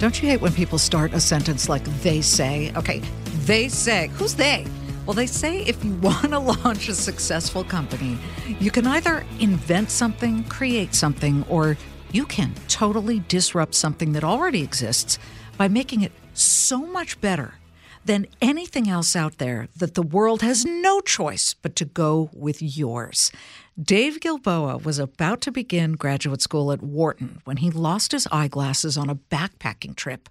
Don't you hate when people start a sentence like they say? Okay, they say. Who's they? Well, they say if you want to launch a successful company, you can either invent something, create something, or you can totally disrupt something that already exists by making it so much better than anything else out there that the world has no choice but to go with yours. Dave Gilboa was about to begin graduate school at Wharton when he lost his eyeglasses on a backpacking trip.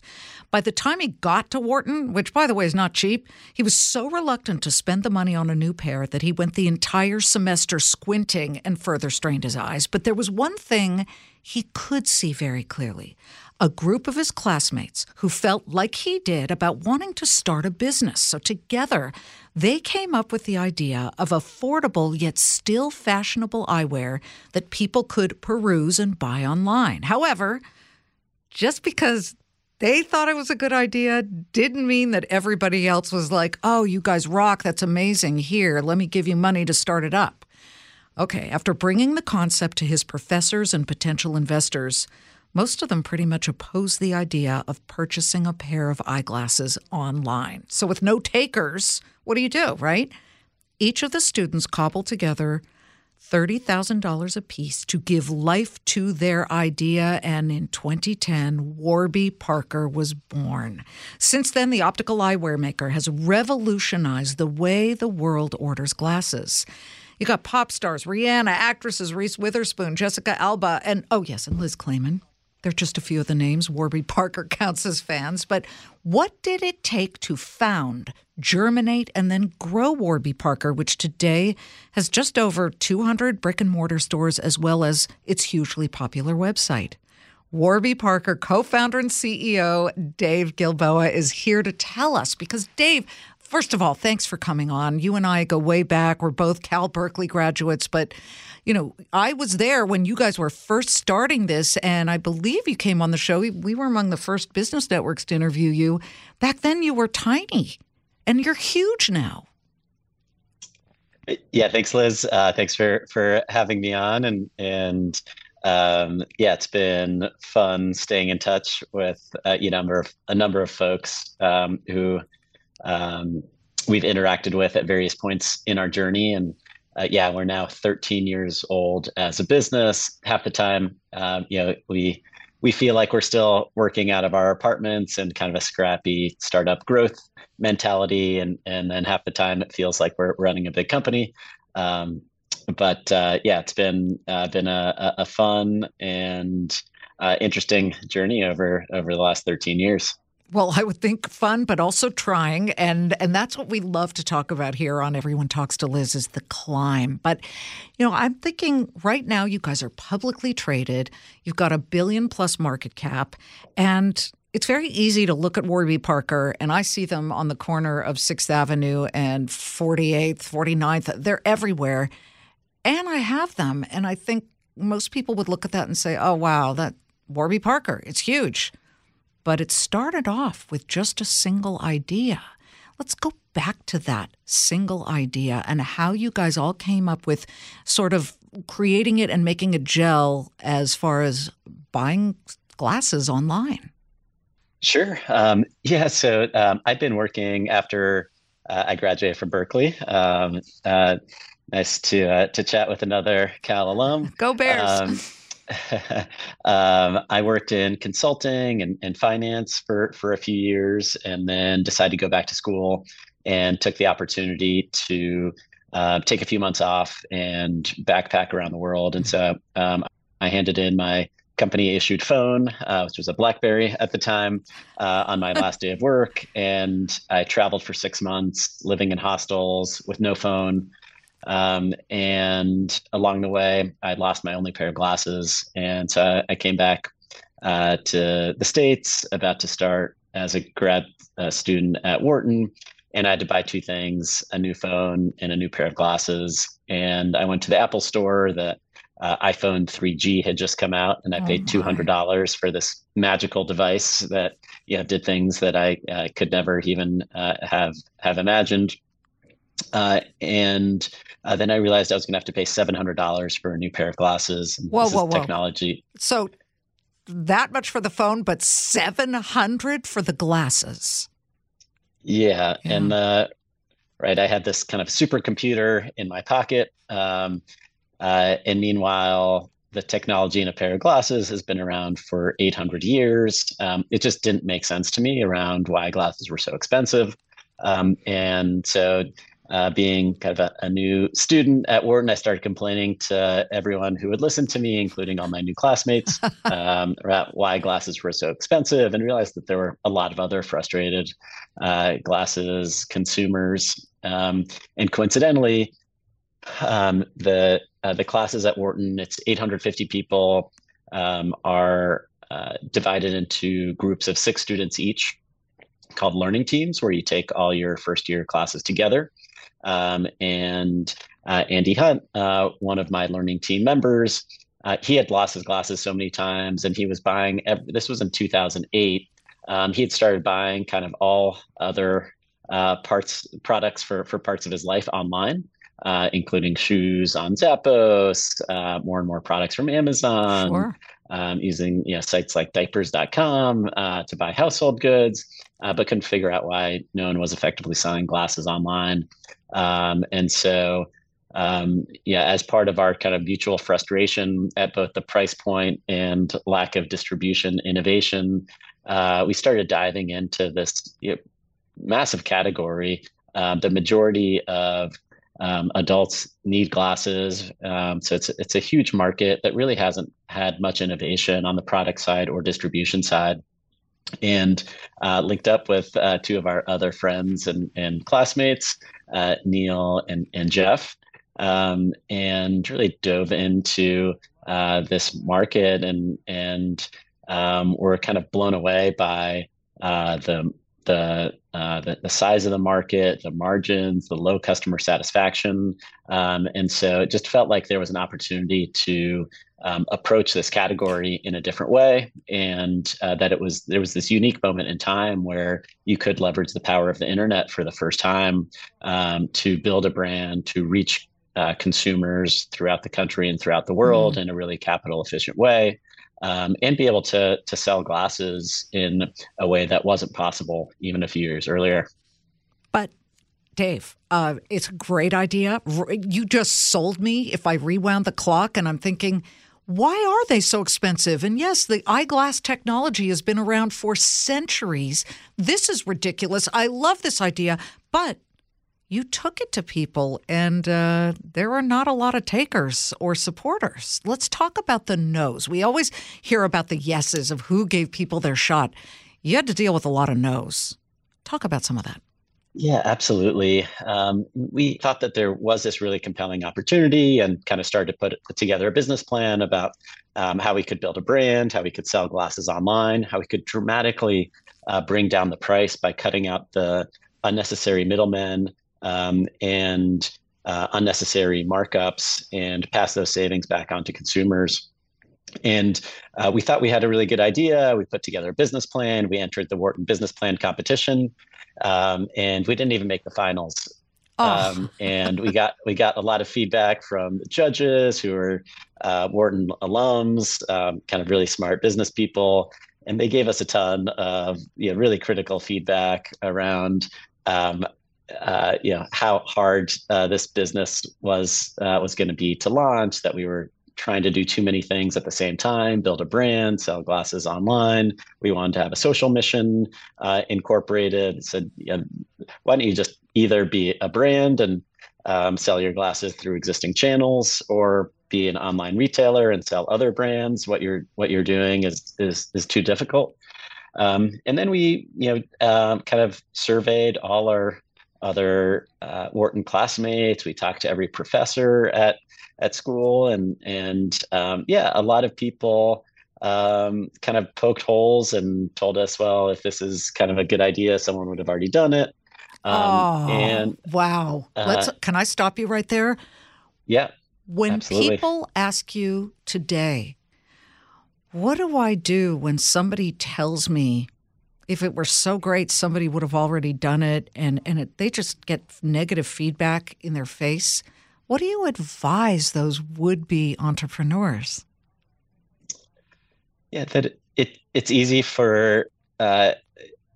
By the time he got to Wharton, which by the way is not cheap, he was so reluctant to spend the money on a new pair that he went the entire semester squinting and further strained his eyes. But there was one thing he could see very clearly a group of his classmates who felt like he did about wanting to start a business. So together, they came up with the idea of affordable yet still fashionable eyewear that people could peruse and buy online. However, just because they thought it was a good idea didn't mean that everybody else was like, oh, you guys rock. That's amazing. Here, let me give you money to start it up. Okay, after bringing the concept to his professors and potential investors, most of them pretty much oppose the idea of purchasing a pair of eyeglasses online. So, with no takers, what do you do, right? Each of the students cobbled together $30,000 apiece to give life to their idea, and in 2010, Warby Parker was born. Since then, the optical eyewear maker has revolutionized the way the world orders glasses. You got pop stars, Rihanna, actresses Reese Witherspoon, Jessica Alba, and oh, yes, and Liz Claman. They're just a few of the names Warby Parker counts as fans. But what did it take to found, germinate, and then grow Warby Parker, which today has just over 200 brick and mortar stores, as well as its hugely popular website? Warby Parker co founder and CEO Dave Gilboa is here to tell us because, Dave, first of all, thanks for coming on. You and I go way back. We're both Cal Berkeley graduates, but you know, I was there when you guys were first starting this, and I believe you came on the show. We were among the first business networks to interview you. Back then, you were tiny, and you're huge now. Yeah, thanks, Liz. Uh, thanks for for having me on, and and um, yeah, it's been fun staying in touch with uh, you number of a number of folks um, who um, we've interacted with at various points in our journey, and uh, yeah, we're now 13 years old as a business. Half the time, um, you know, we we feel like we're still working out of our apartments and kind of a scrappy startup growth mentality, and and then half the time it feels like we're running a big company. Um, but uh, yeah, it's been uh, been a, a fun and uh, interesting journey over over the last 13 years. Well, I would think fun, but also trying, and and that's what we love to talk about here on Everyone Talks to Liz is the climb. But you know, I'm thinking right now you guys are publicly traded. You've got a billion plus market cap, and it's very easy to look at Warby Parker, and I see them on the corner of Sixth Avenue and 48th, 49th. They're everywhere, and I have them, and I think most people would look at that and say, "Oh, wow, that Warby Parker, it's huge." But it started off with just a single idea. Let's go back to that single idea and how you guys all came up with sort of creating it and making a gel as far as buying glasses online. Sure. Um, yeah. So um, I've been working after uh, I graduated from Berkeley. Um, uh, nice to uh, to chat with another Cal alum. Go Bears. Um, I worked in consulting and, and finance for, for a few years and then decided to go back to school and took the opportunity to uh, take a few months off and backpack around the world. And so um, I handed in my company issued phone, uh, which was a BlackBerry at the time, uh, on my last day of work. And I traveled for six months, living in hostels with no phone. Um, and along the way, I lost my only pair of glasses. And so I came back uh, to the States, about to start as a grad uh, student at Wharton. And I had to buy two things a new phone and a new pair of glasses. And I went to the Apple store. The uh, iPhone 3G had just come out, and I oh paid $200 for this magical device that you know, did things that I uh, could never even uh, have have imagined. Uh, and uh, then I realized I was going to have to pay seven hundred dollars for a new pair of glasses. Whoa, whoa, whoa! Technology. So, that much for the phone, but 700 for the glasses. Yeah. yeah. And, uh, right, I had this kind of supercomputer in my pocket. Um, uh, and meanwhile, the technology in a pair of glasses has been around for 800 years. Um, it just didn't make sense to me around why glasses were so expensive. Um, and so, uh, being kind of a, a, new student at Wharton, I started complaining to everyone who would listen to me, including all my new classmates, um, about why glasses were so expensive, and realized that there were a lot of other frustrated uh, glasses consumers. Um, and coincidentally, um, the uh, the classes at Wharton, it's 850 people, um, are uh, divided into groups of six students each, called learning teams, where you take all your first year classes together. Um, and uh, Andy Hunt, uh, one of my learning team members, uh, he had lost his glasses so many times, and he was buying. Every, this was in 2008. Um, he had started buying kind of all other uh, parts products for for parts of his life online uh, including shoes on Zappos, uh, more and more products from Amazon, sure. um, using you know, sites like diapers.com uh, to buy household goods, uh, but couldn't figure out why no one was effectively selling glasses online. Um, and so, um, yeah, as part of our kind of mutual frustration at both the price point and lack of distribution innovation, uh, we started diving into this you know, massive category. Uh, the majority of um, adults need glasses, um, so it's it's a huge market that really hasn't had much innovation on the product side or distribution side. And uh, linked up with uh, two of our other friends and, and classmates, uh, Neil and, and Jeff, um, and really dove into uh, this market and and um, were kind of blown away by uh, the the, uh, the, the size of the market, the margins, the low customer satisfaction, um, and so it just felt like there was an opportunity to um, approach this category in a different way, and uh, that it was there was this unique moment in time where you could leverage the power of the internet for the first time um, to build a brand, to reach uh, consumers throughout the country and throughout the world mm. in a really capital efficient way um, and be able to to sell glasses in a way that wasn't possible even a few years earlier. But Dave, uh, it's a great idea. You just sold me. If I rewound the clock, and I'm thinking. Why are they so expensive? And yes, the eyeglass technology has been around for centuries. This is ridiculous. I love this idea, but you took it to people, and uh, there are not a lot of takers or supporters. Let's talk about the no's. We always hear about the yeses of who gave people their shot. You had to deal with a lot of no's. Talk about some of that. Yeah, absolutely. Um, we thought that there was this really compelling opportunity and kind of started to put together a business plan about um, how we could build a brand, how we could sell glasses online, how we could dramatically uh, bring down the price by cutting out the unnecessary middlemen um, and uh, unnecessary markups and pass those savings back on to consumers. And uh, we thought we had a really good idea. We put together a business plan. We entered the Wharton Business Plan competition, um, and we didn't even make the finals. Oh. Um, and we got we got a lot of feedback from the judges who are uh, Wharton alums, um, kind of really smart business people, and they gave us a ton of you know, really critical feedback around um, uh, you know how hard uh, this business was uh, was going to be to launch. That we were trying to do too many things at the same time, build a brand, sell glasses online. We wanted to have a social mission uh, incorporated. Said, why don't you just either be a brand and um, sell your glasses through existing channels, or be an online retailer and sell other brands? What you're what you're doing is is is too difficult. Um, and then we, you know, uh, kind of surveyed all our other uh, Wharton classmates. We talked to every professor at at school, and and um, yeah, a lot of people um, kind of poked holes and told us, well, if this is kind of a good idea, someone would have already done it. Um, oh, and wow! Uh, Let's. Can I stop you right there? Yeah. When absolutely. people ask you today, what do I do when somebody tells me if it were so great, somebody would have already done it, and and it, they just get negative feedback in their face. What do you advise those would-be entrepreneurs? Yeah, that it it's easy for uh,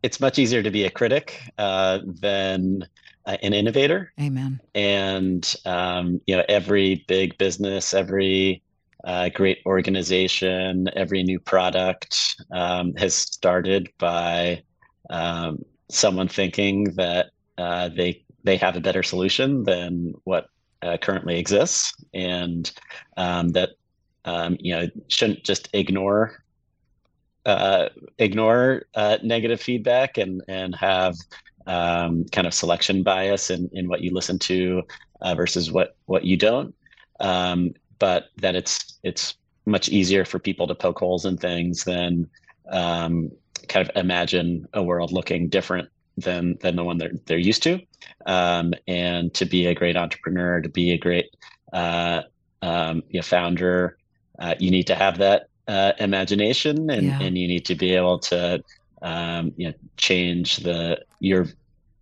it's much easier to be a critic uh, than uh, an innovator. Amen. And um, you know, every big business, every uh, great organization, every new product um, has started by um, someone thinking that uh, they they have a better solution than what uh, currently exists, and um, that um, you know shouldn't just ignore uh, ignore uh, negative feedback and and have um, kind of selection bias in, in what you listen to uh, versus what what you don't. Um, but that it's it's much easier for people to poke holes in things than um, kind of imagine a world looking different than than the one they're they're used to. Um, and to be a great entrepreneur, to be a great uh, um, you know, founder, uh, you need to have that uh, imagination and, yeah. and you need to be able to um, you know change the your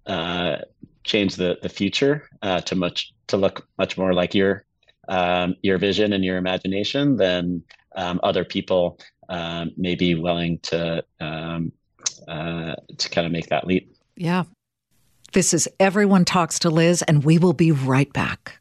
uh, change the the future uh, to much to look much more like your um, your vision and your imagination than um, other people um, may be willing to um, uh, to kind of make that leap. Yeah. This is Everyone Talks to Liz, and we will be right back.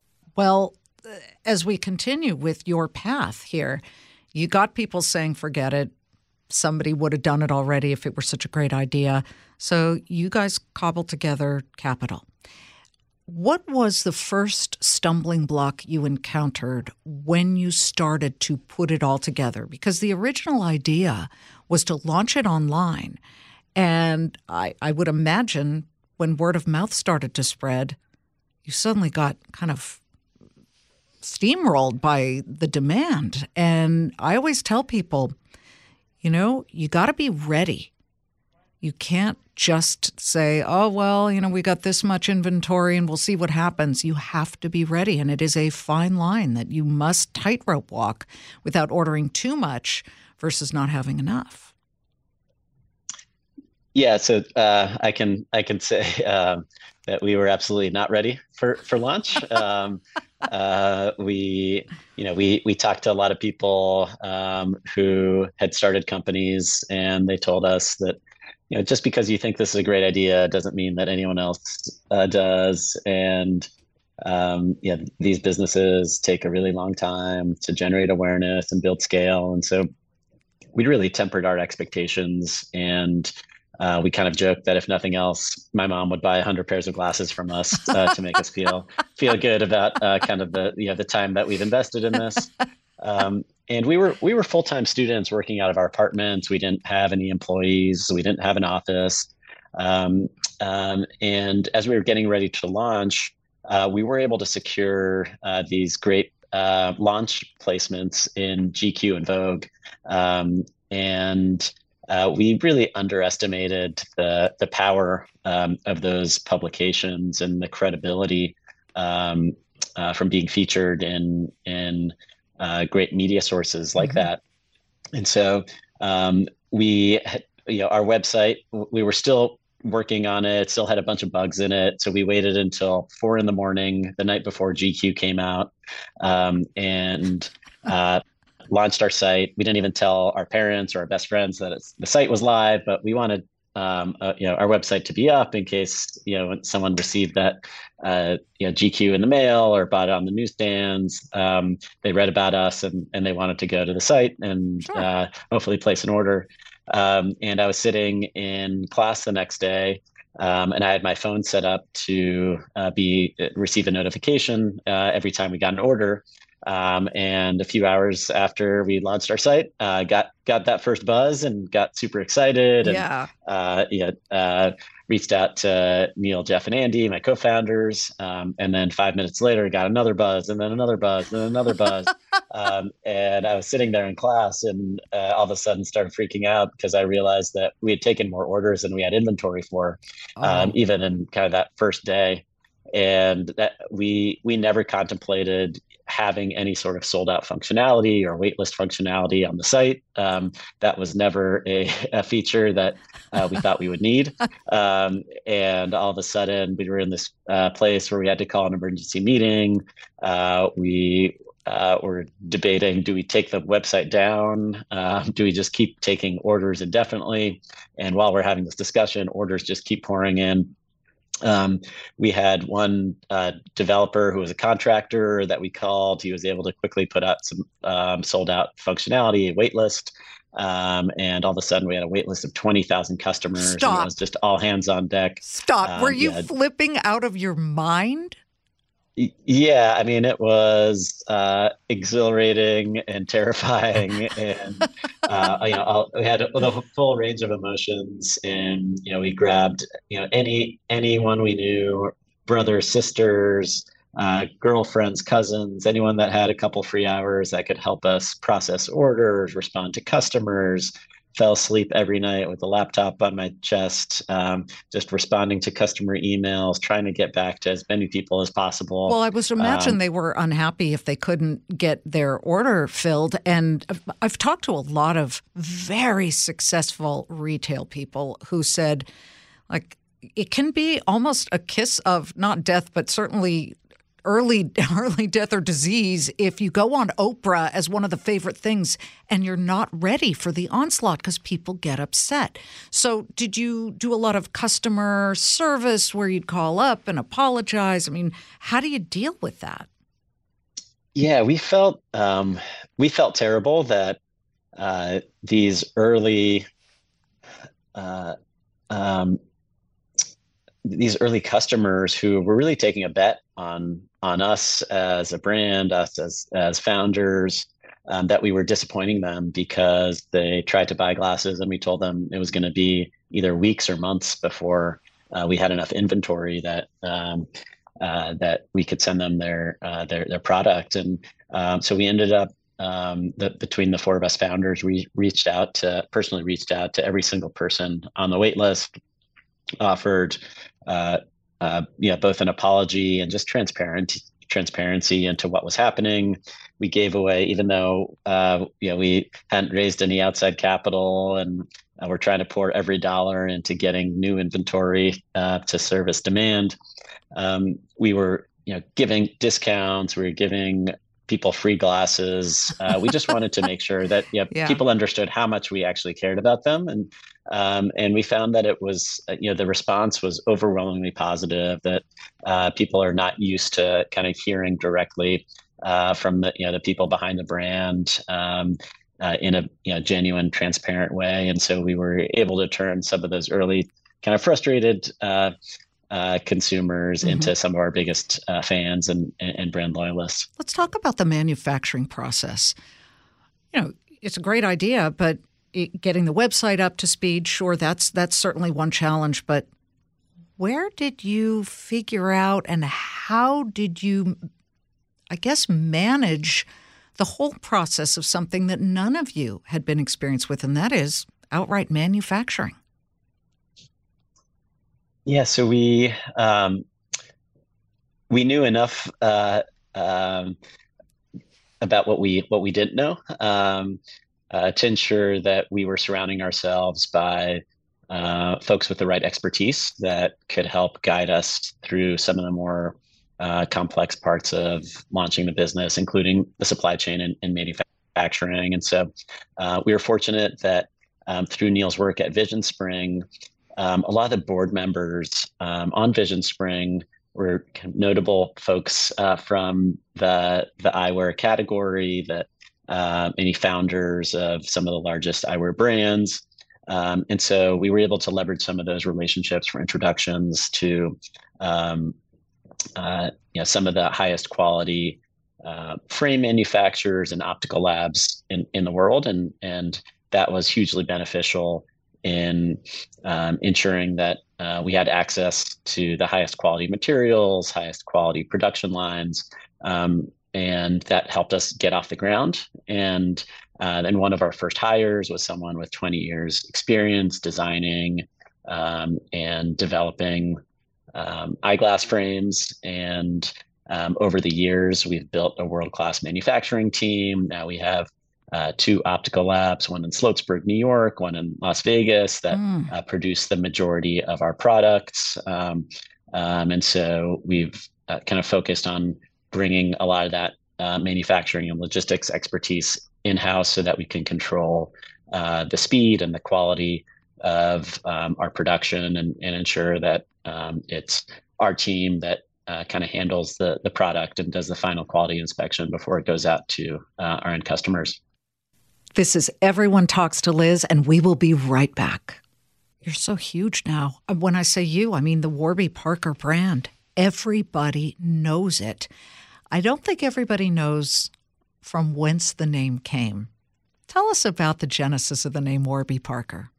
Well, as we continue with your path here, you got people saying, forget it. Somebody would have done it already if it were such a great idea. So you guys cobbled together capital. What was the first stumbling block you encountered when you started to put it all together? Because the original idea was to launch it online. And I, I would imagine when word of mouth started to spread, you suddenly got kind of steamrolled by the demand. And I always tell people, you know, you got to be ready. You can't just say, oh, well, you know, we got this much inventory and we'll see what happens. You have to be ready. And it is a fine line that you must tightrope walk without ordering too much versus not having enough. Yeah, so uh, I can I can say um, that we were absolutely not ready for for launch. Um, uh, we you know we we talked to a lot of people um, who had started companies, and they told us that you know just because you think this is a great idea doesn't mean that anyone else uh, does, and um, yeah, these businesses take a really long time to generate awareness and build scale, and so we really tempered our expectations and uh, we kind of joked that if nothing else, my mom would buy hundred pairs of glasses from us uh, to make us feel feel good about uh, kind of the you know the time that we've invested in this. Um, and we were we were full time students working out of our apartments. We didn't have any employees. We didn't have an office. Um, um, and as we were getting ready to launch, uh, we were able to secure uh, these great uh, launch placements in GQ and Vogue. Um, and uh, we really underestimated the the power um, of those publications and the credibility um, uh, from being featured in in uh, great media sources like mm-hmm. that. And so um, we, you know, our website, we were still working on it, still had a bunch of bugs in it. So we waited until four in the morning, the night before GQ came out, um, and uh, launched our site. We didn't even tell our parents or our best friends that the site was live, but we wanted um, uh, you know our website to be up in case you know when someone received that uh, you know GQ in the mail or bought it on the newsstands. Um, they read about us and and they wanted to go to the site and sure. uh, hopefully place an order. Um, and I was sitting in class the next day. Um, and I had my phone set up to uh, be receive a notification uh, every time we got an order. Um, and a few hours after we launched our site, uh, got got that first buzz and got super excited. And, yeah. Uh, yeah. Uh, reached out to Neil, Jeff, and Andy, my co-founders, um, and then five minutes later, got another buzz, and then another buzz, and another buzz. um, and I was sitting there in class, and uh, all of a sudden started freaking out because I realized that we had taken more orders than we had inventory for, um, oh. even in kind of that first day and that we we never contemplated having any sort of sold out functionality or waitlist functionality on the site. Um, that was never a, a feature that uh, we thought we would need. Um, and all of a sudden, we were in this uh, place where we had to call an emergency meeting. Uh, we uh, were debating do we take the website down? Uh, do we just keep taking orders indefinitely? And while we're having this discussion, orders just keep pouring in. Um, we had one uh, developer who was a contractor that we called. He was able to quickly put out some um, sold out functionality, waitlist. Um, and all of a sudden, we had a waitlist of 20,000 customers. Stop. And it was just all hands on deck. Stop. Were you yeah. flipping out of your mind? Yeah, I mean, it was uh, exhilarating and terrifying, and uh, you know, we had a, full range of emotions, and you know, we grabbed you know any anyone we knew, brothers, sisters, uh, girlfriends, cousins, anyone that had a couple free hours that could help us process orders, respond to customers, fell asleep every night with a laptop on my chest, um, just responding to customer emails, trying to get back to as many people as possible. Well, I was imagine um, they were unhappy if they couldn't get their order filled. And I've talked to a lot of very successful retail people who said, like, it can be almost a kiss of not death, but certainly early early death or disease if you go on Oprah as one of the favorite things and you're not ready for the onslaught because people get upset. So, did you do a lot of customer service where you'd call up and apologize? I mean, how do you deal with that? Yeah, we felt um, we felt terrible that uh, these early uh, um, these early customers who were really taking a bet on on us as a brand, us as as founders, um, that we were disappointing them because they tried to buy glasses and we told them it was going to be either weeks or months before uh, we had enough inventory that um, uh, that we could send them their uh, their their product. And um, so we ended up um, the, between the four of us founders, we reached out to personally reached out to every single person on the wait list, offered uh, uh, you know, both an apology and just transparent transparency into what was happening. We gave away, even though uh, you know we hadn't raised any outside capital, and uh, we're trying to pour every dollar into getting new inventory uh, to service demand. Um, we were, you know, giving discounts. We were giving people free glasses. Uh, we just wanted to make sure that yeah, yeah, people understood how much we actually cared about them, and um, and we found that it was uh, you know the response was overwhelmingly positive. That uh, people are not used to kind of hearing directly uh, from the you know the people behind the brand. Um, uh, in a you know, genuine, transparent way, and so we were able to turn some of those early kind of frustrated uh, uh, consumers mm-hmm. into some of our biggest uh, fans and, and brand loyalists. Let's talk about the manufacturing process. You know, it's a great idea, but it, getting the website up to speed, sure, that's that's certainly one challenge. But where did you figure out, and how did you, I guess, manage the whole process of something that none of you had been experienced with, and that is outright manufacturing? Yeah, so we um, we knew enough uh, um, about what we what we didn't know um, uh, to ensure that we were surrounding ourselves by uh, folks with the right expertise that could help guide us through some of the more uh, complex parts of launching the business, including the supply chain and, and manufacturing. And so uh, we were fortunate that um, through Neil's work at Vision Spring, um, a lot of the board members um, on Vision Spring were notable folks uh, from the the eyewear category, that uh, many founders of some of the largest eyewear brands. Um, and so we were able to leverage some of those relationships for introductions to um, uh, you know, some of the highest quality uh, frame manufacturers and optical labs in, in the world. And, and that was hugely beneficial in um, ensuring that uh, we had access to the highest quality materials, highest quality production lines, um, and that helped us get off the ground. And uh, then one of our first hires was someone with 20 years experience designing um, and developing um, eyeglass frames. And um, over the years, we've built a world-class manufacturing team. Now we have uh, two optical labs, one in Sloatsburg, New York, one in Las Vegas, that mm. uh, produce the majority of our products. Um, um, and so we've uh, kind of focused on bringing a lot of that uh, manufacturing and logistics expertise in house so that we can control uh, the speed and the quality of um, our production and, and ensure that um, it's our team that uh, kind of handles the, the product and does the final quality inspection before it goes out to our end customers. This is Everyone Talks to Liz, and we will be right back. You're so huge now. Uh, when I say you, I mean the Warby Parker brand. Everybody knows it. I don't think everybody knows from whence the name came. Tell us about the genesis of the name Warby Parker.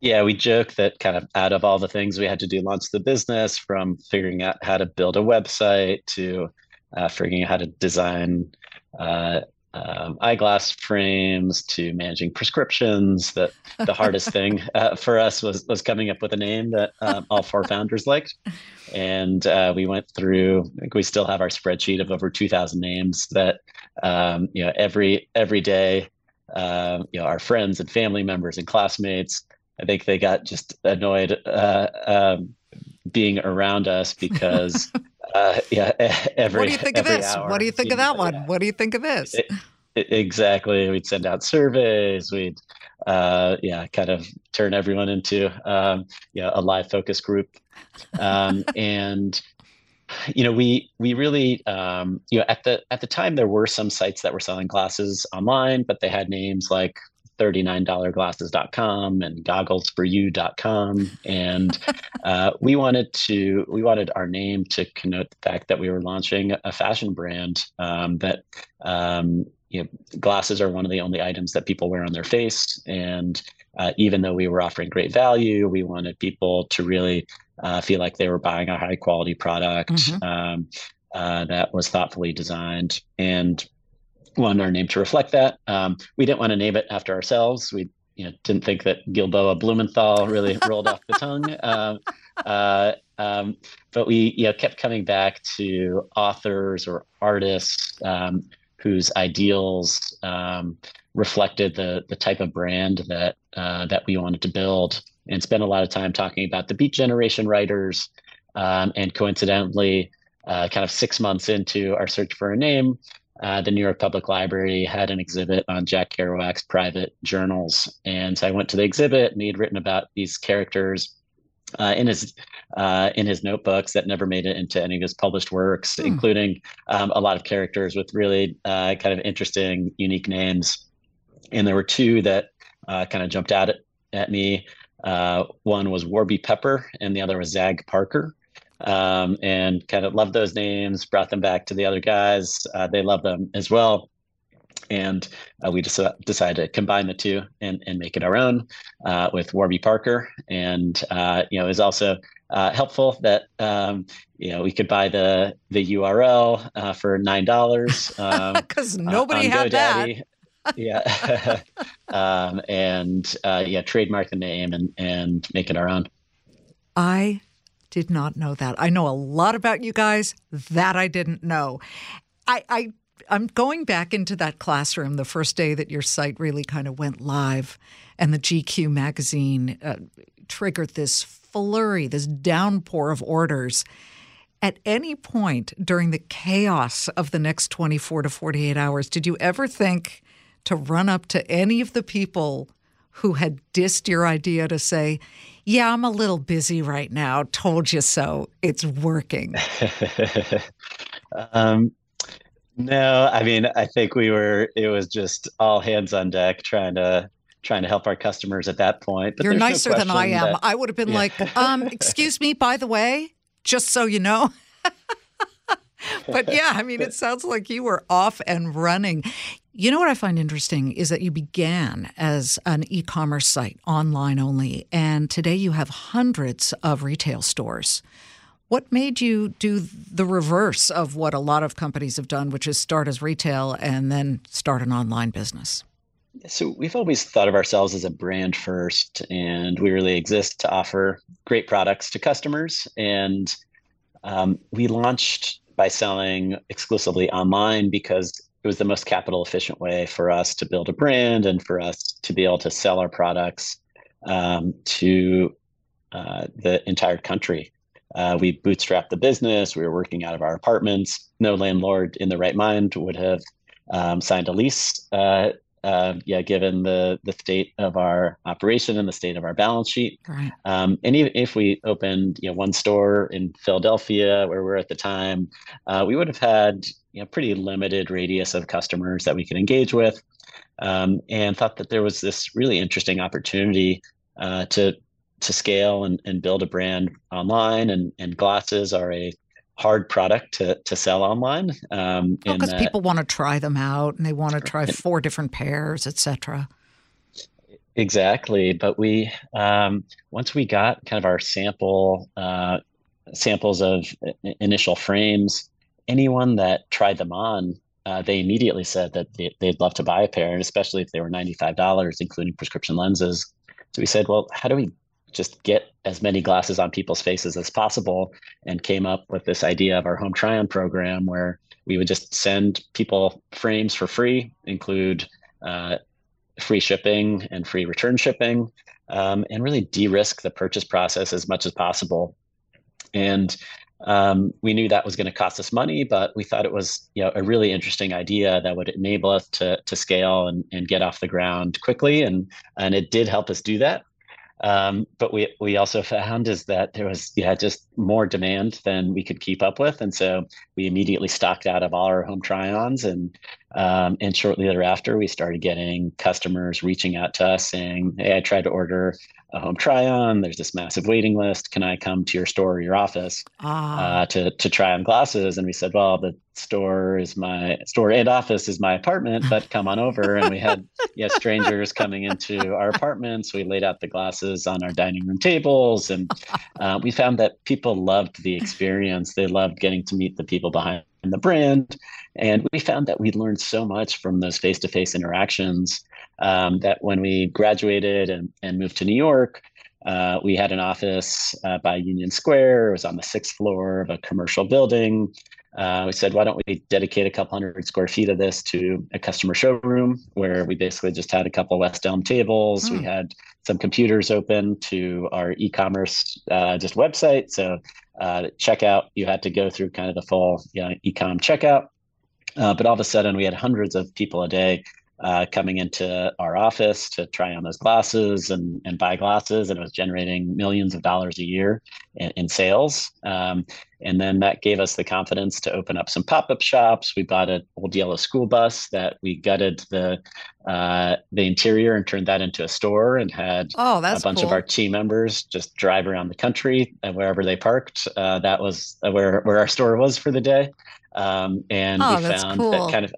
Yeah, we joke that kind of out of all the things we had to do launch the business, from figuring out how to build a website to uh, figuring out how to design uh, um, eyeglass frames to managing prescriptions. That the hardest thing uh, for us was was coming up with a name that um, all four founders liked, and uh, we went through. I think we still have our spreadsheet of over two thousand names that um, you know every every day. Uh, you know our friends and family members and classmates. I think they got just annoyed uh, um, being around us because uh, yeah, every. What do you think of this? Hour, what do you think of that one? Yeah. What do you think of this? It, it, exactly. We'd send out surveys. We'd, uh, yeah, kind of turn everyone into, um, you know, a live focus group, um, and you know we we really um, you know at the at the time there were some sites that were selling glasses online but they had names like $39glasses.com and gogglesforyou.com. And uh, we wanted to, we wanted our name to connote the fact that we were launching a fashion brand um, that, um, you know, glasses are one of the only items that people wear on their face. And uh, even though we were offering great value, we wanted people to really uh, feel like they were buying a high quality product mm-hmm. um, uh, that was thoughtfully designed. And wanted our name to reflect that. Um, we didn't want to name it after ourselves. We you know, didn't think that Gilboa Blumenthal really rolled off the tongue. Um, uh, um, but we you know, kept coming back to authors or artists um, whose ideals um, reflected the the type of brand that uh, that we wanted to build, and spent a lot of time talking about the Beat Generation writers. Um, and coincidentally, uh, kind of six months into our search for a name, uh, the New York Public Library had an exhibit on Jack Kerouac's private journals. And so I went to the exhibit and he'd written about these characters uh, in his uh, in his notebooks that never made it into any of his published works, hmm. including um, a lot of characters with really uh, kind of interesting, unique names. And there were two that uh, kind of jumped out at, at me. Uh, one was Warby Pepper, and the other was Zagg Parker um, and kind of loved those names, brought them back to the other guys. Uh, they love them as well. And uh, we just decided to combine the two and, and make it our own uh, with Warby Parker. And, uh, you know, it was also uh, helpful that, um, you know, we could buy the, the URL uh, for $9. Because um, nobody had GoDaddy. that. yeah. um, and yeah, trademark the name and, and make it our own. I did not know that. I know a lot about you guys that I didn't know. I, I I'm going back into that classroom the first day that your site really kind of went live, and the GQ magazine uh, triggered this flurry, this downpour of orders. At any point during the chaos of the next 24 to 48 hours, did you ever think to run up to any of the people who had dissed your idea to say, Yeah, I'm a little busy right now. Told you so. It's working? um, no, I mean, I think we were, it was just all hands on deck trying to trying to help our customers at that point. But You're nicer no than I am. That, I would have been yeah. like, um, excuse me, by the way, just so you know. but yeah, I mean, it sounds like you were off and running. You know what I find interesting is that you began as an e commerce site, online only, and today you have hundreds of retail stores. What made you do the reverse of what a lot of companies have done, which is start as retail and then start an online business? So we've always thought of ourselves as a brand first, and we really exist to offer great products to customers. And um, we launched by selling exclusively online because it was the most capital efficient way for us to build a brand and for us to be able to sell our products um, to uh, the entire country. Uh, we bootstrapped the business. We were working out of our apartments. No landlord in the right mind would have um, signed a lease uh, uh, yeah, given the the state of our operation and the state of our balance sheet. Right. Um, and even if we opened, you know, one store in Philadelphia where we are at the time, uh, we would have had you know pretty limited radius of customers that we could engage with, um, and thought that there was this really interesting opportunity uh, to to scale and, and build a brand online. And and glasses are a hard product to, to sell online. Um, because oh, people want to try them out and they want to try four different pairs, etc. Exactly, but we um, once we got kind of our sample uh, samples of initial frames, anyone that tried them on, uh, they immediately said that they, would love to buy a pair, and especially if they were ninety five dollars, including prescription lenses. So we said, well, how do we just get as many glasses on people's faces as possible and came up with this idea of our home try on program where we would just send people frames for free include uh, free shipping and free return shipping um, and really de-risk the purchase process as much as possible and um, we knew that was going to cost us money, but we thought it was you know a really interesting idea that would enable us to to scale and, and get off the ground quickly, and and it did help us do that. Um, but we we also found is that there was yeah just more demand than we could keep up with, and so we immediately stocked out of all our home try-ons, and um, and shortly thereafter we started getting customers reaching out to us saying, "Hey, I tried to order a home try on. There's this massive waiting list. Can I come to your store or your office ah. uh, to to try on glasses? And we said, well, the store is my store and office is my apartment, but come on over. and we had yeah strangers coming into our apartments. We laid out the glasses on our dining room tables, and uh, we found that people loved the experience. They loved getting to meet the people behind the brand. And we found that we learned so much from those face to face interactions um, that when we graduated and, and moved to New York, uh, we had an office uh, by Union Square. It was on the sixth floor of a commercial building. Uh, we said, why don't we dedicate a couple hundred square feet of this to a customer showroom where we basically just had a couple West Elm tables. We hmm. had some computers open to our e-commerce uh, just website. So uh, checkout, you had to go through kind of the full you know, e-com checkout. Uh, but all of a sudden, we had hundreds of people a day uh, coming into our office to try on those glasses and, and buy glasses, and it was generating millions of dollars a year in, in sales. Um, and then that gave us the confidence to open up some pop-up shops. We bought an old yellow school bus that we gutted the uh, the interior and turned that into a store, and had oh, a bunch cool. of our team members just drive around the country and wherever they parked. Uh, that was where where our store was for the day. Um, and oh, we found cool. that kind of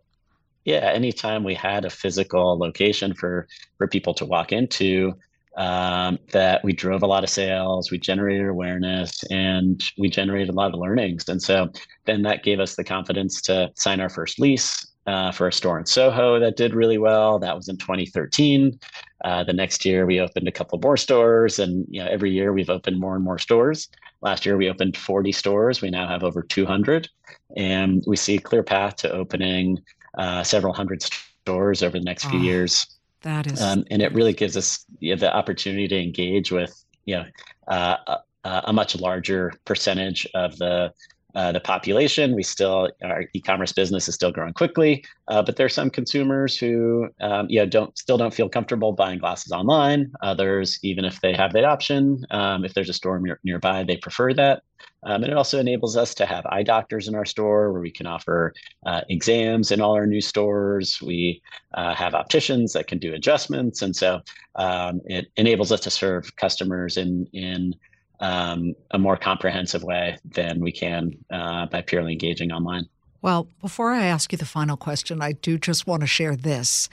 yeah, anytime we had a physical location for for people to walk into, um, that we drove a lot of sales, we generated awareness, and we generated a lot of learnings. And so then that gave us the confidence to sign our first lease uh, for a store in Soho that did really well. That was in 2013. Uh, the next year, we opened a couple more stores, and you know, every year we've opened more and more stores. Last year, we opened 40 stores. We now have over 200, and we see a clear path to opening uh, several hundred stores over the next few oh, years. That is, um, and it really gives us you know, the opportunity to engage with you know uh, a, a, much larger percentage of the uh, the population. We still our e-commerce business is still growing quickly, uh, but there are some consumers who um, you know don't still don't feel comfortable buying glasses online. Others, even if they have that option, um, if there's a store near, nearby, they prefer that. Um, and it also enables us to have eye doctors in our store where we can offer uh, exams in all our new stores. We uh, have opticians that can do adjustments, and so um, it enables us to serve customers in in um, a more comprehensive way than we can uh, by purely engaging online. Well, before I ask you the final question, I do just want to share this.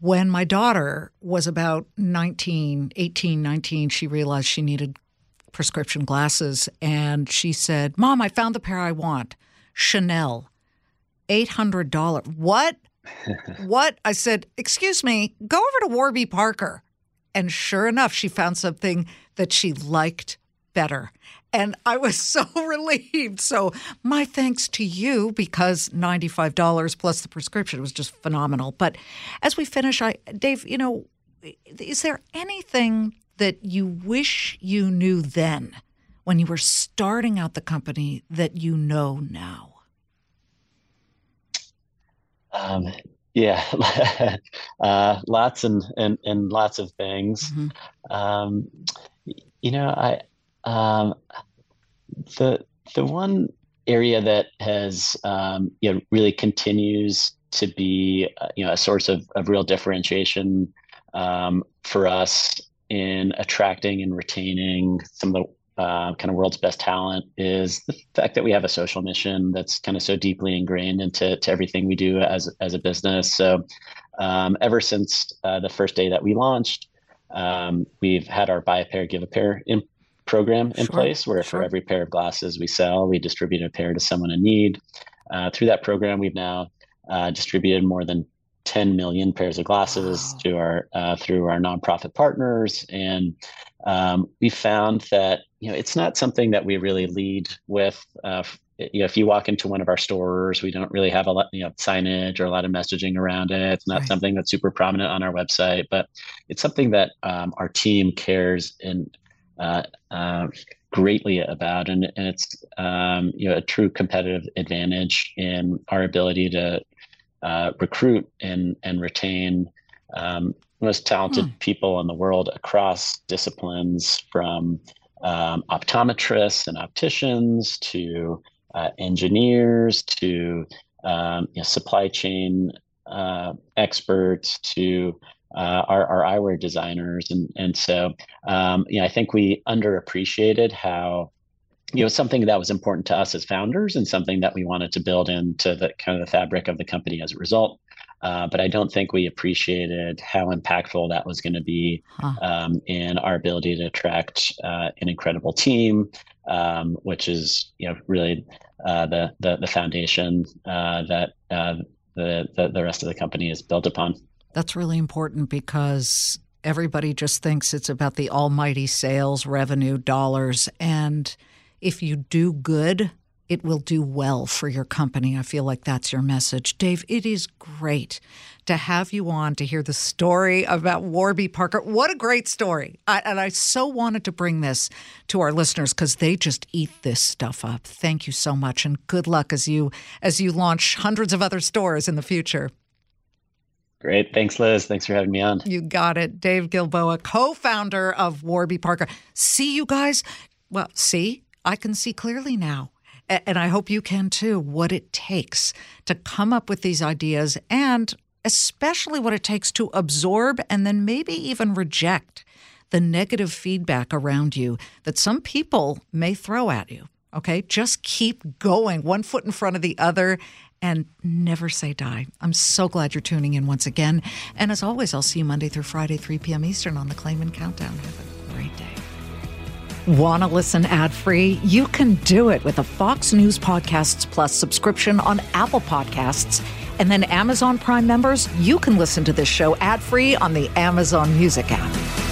When my daughter was about 19, 18, 19, she realized she needed prescription glasses. And she said, Mom, I found the pair I want Chanel, $800. What? what? I said, Excuse me, go over to Warby Parker. And sure enough, she found something that she liked better. And I was so relieved. So, my thanks to you because $95 plus the prescription was just phenomenal. But as we finish, I Dave, you know, is there anything that you wish you knew then when you were starting out the company that you know now? Um, yeah, uh, lots and, and, and lots of things. Mm-hmm. Um, you know, I um, the the one area that has um, you know really continues to be uh, you know a source of, of real differentiation um, for us in attracting and retaining some of the uh, kind of world's best talent is the fact that we have a social mission that's kind of so deeply ingrained into to everything we do as as a business. So um, ever since uh, the first day that we launched, um, we've had our buy a pair, give a pair in program in sure, place where sure. for every pair of glasses we sell, we distribute a pair to someone in need. Uh, through that program, we've now uh, distributed more than 10 million pairs of glasses wow. to our uh, through our nonprofit partners, and um, we found that you know it's not something that we really lead with. Uh, you know, if you walk into one of our stores, we don't really have a lot, you know, signage or a lot of messaging around it. It's not right. something that's super prominent on our website, but it's something that um, our team cares and uh, uh, greatly about, and, and it's um, you know a true competitive advantage in our ability to uh, recruit and and retain um, most talented hmm. people in the world across disciplines, from um, optometrists and opticians to uh, engineers to um, you know, supply chain uh, experts to uh, our, our eyewear designers. And, and so, um, you know, I think we underappreciated how, you know, something that was important to us as founders and something that we wanted to build into the kind of the fabric of the company as a result. Uh, but I don't think we appreciated how impactful that was going to be huh. um, in our ability to attract uh, an incredible team, um, which is you know really uh, the, the, the foundation uh, that uh, the, the the rest of the company is built upon. That's really important because everybody just thinks it's about the almighty sales, revenue, dollars. And if you do good, it will do well for your company. I feel like that's your message. Dave, it is great to have you on to hear the story about Warby Parker. What a great story. I, and I so wanted to bring this to our listeners because they just eat this stuff up. Thank you so much and good luck as you as you launch hundreds of other stores in the future. Great. Thanks, Liz. Thanks for having me on. You got it. Dave Gilboa, co founder of Warby Parker. See, you guys, well, see, I can see clearly now. And I hope you can too, what it takes to come up with these ideas and especially what it takes to absorb and then maybe even reject the negative feedback around you that some people may throw at you. Okay, just keep going, one foot in front of the other, and never say die. I'm so glad you're tuning in once again. And as always, I'll see you Monday through Friday, 3 p.m. Eastern on the Claman Countdown. Have a great day. Want to listen ad free? You can do it with a Fox News Podcasts Plus subscription on Apple Podcasts. And then Amazon Prime members, you can listen to this show ad free on the Amazon Music app.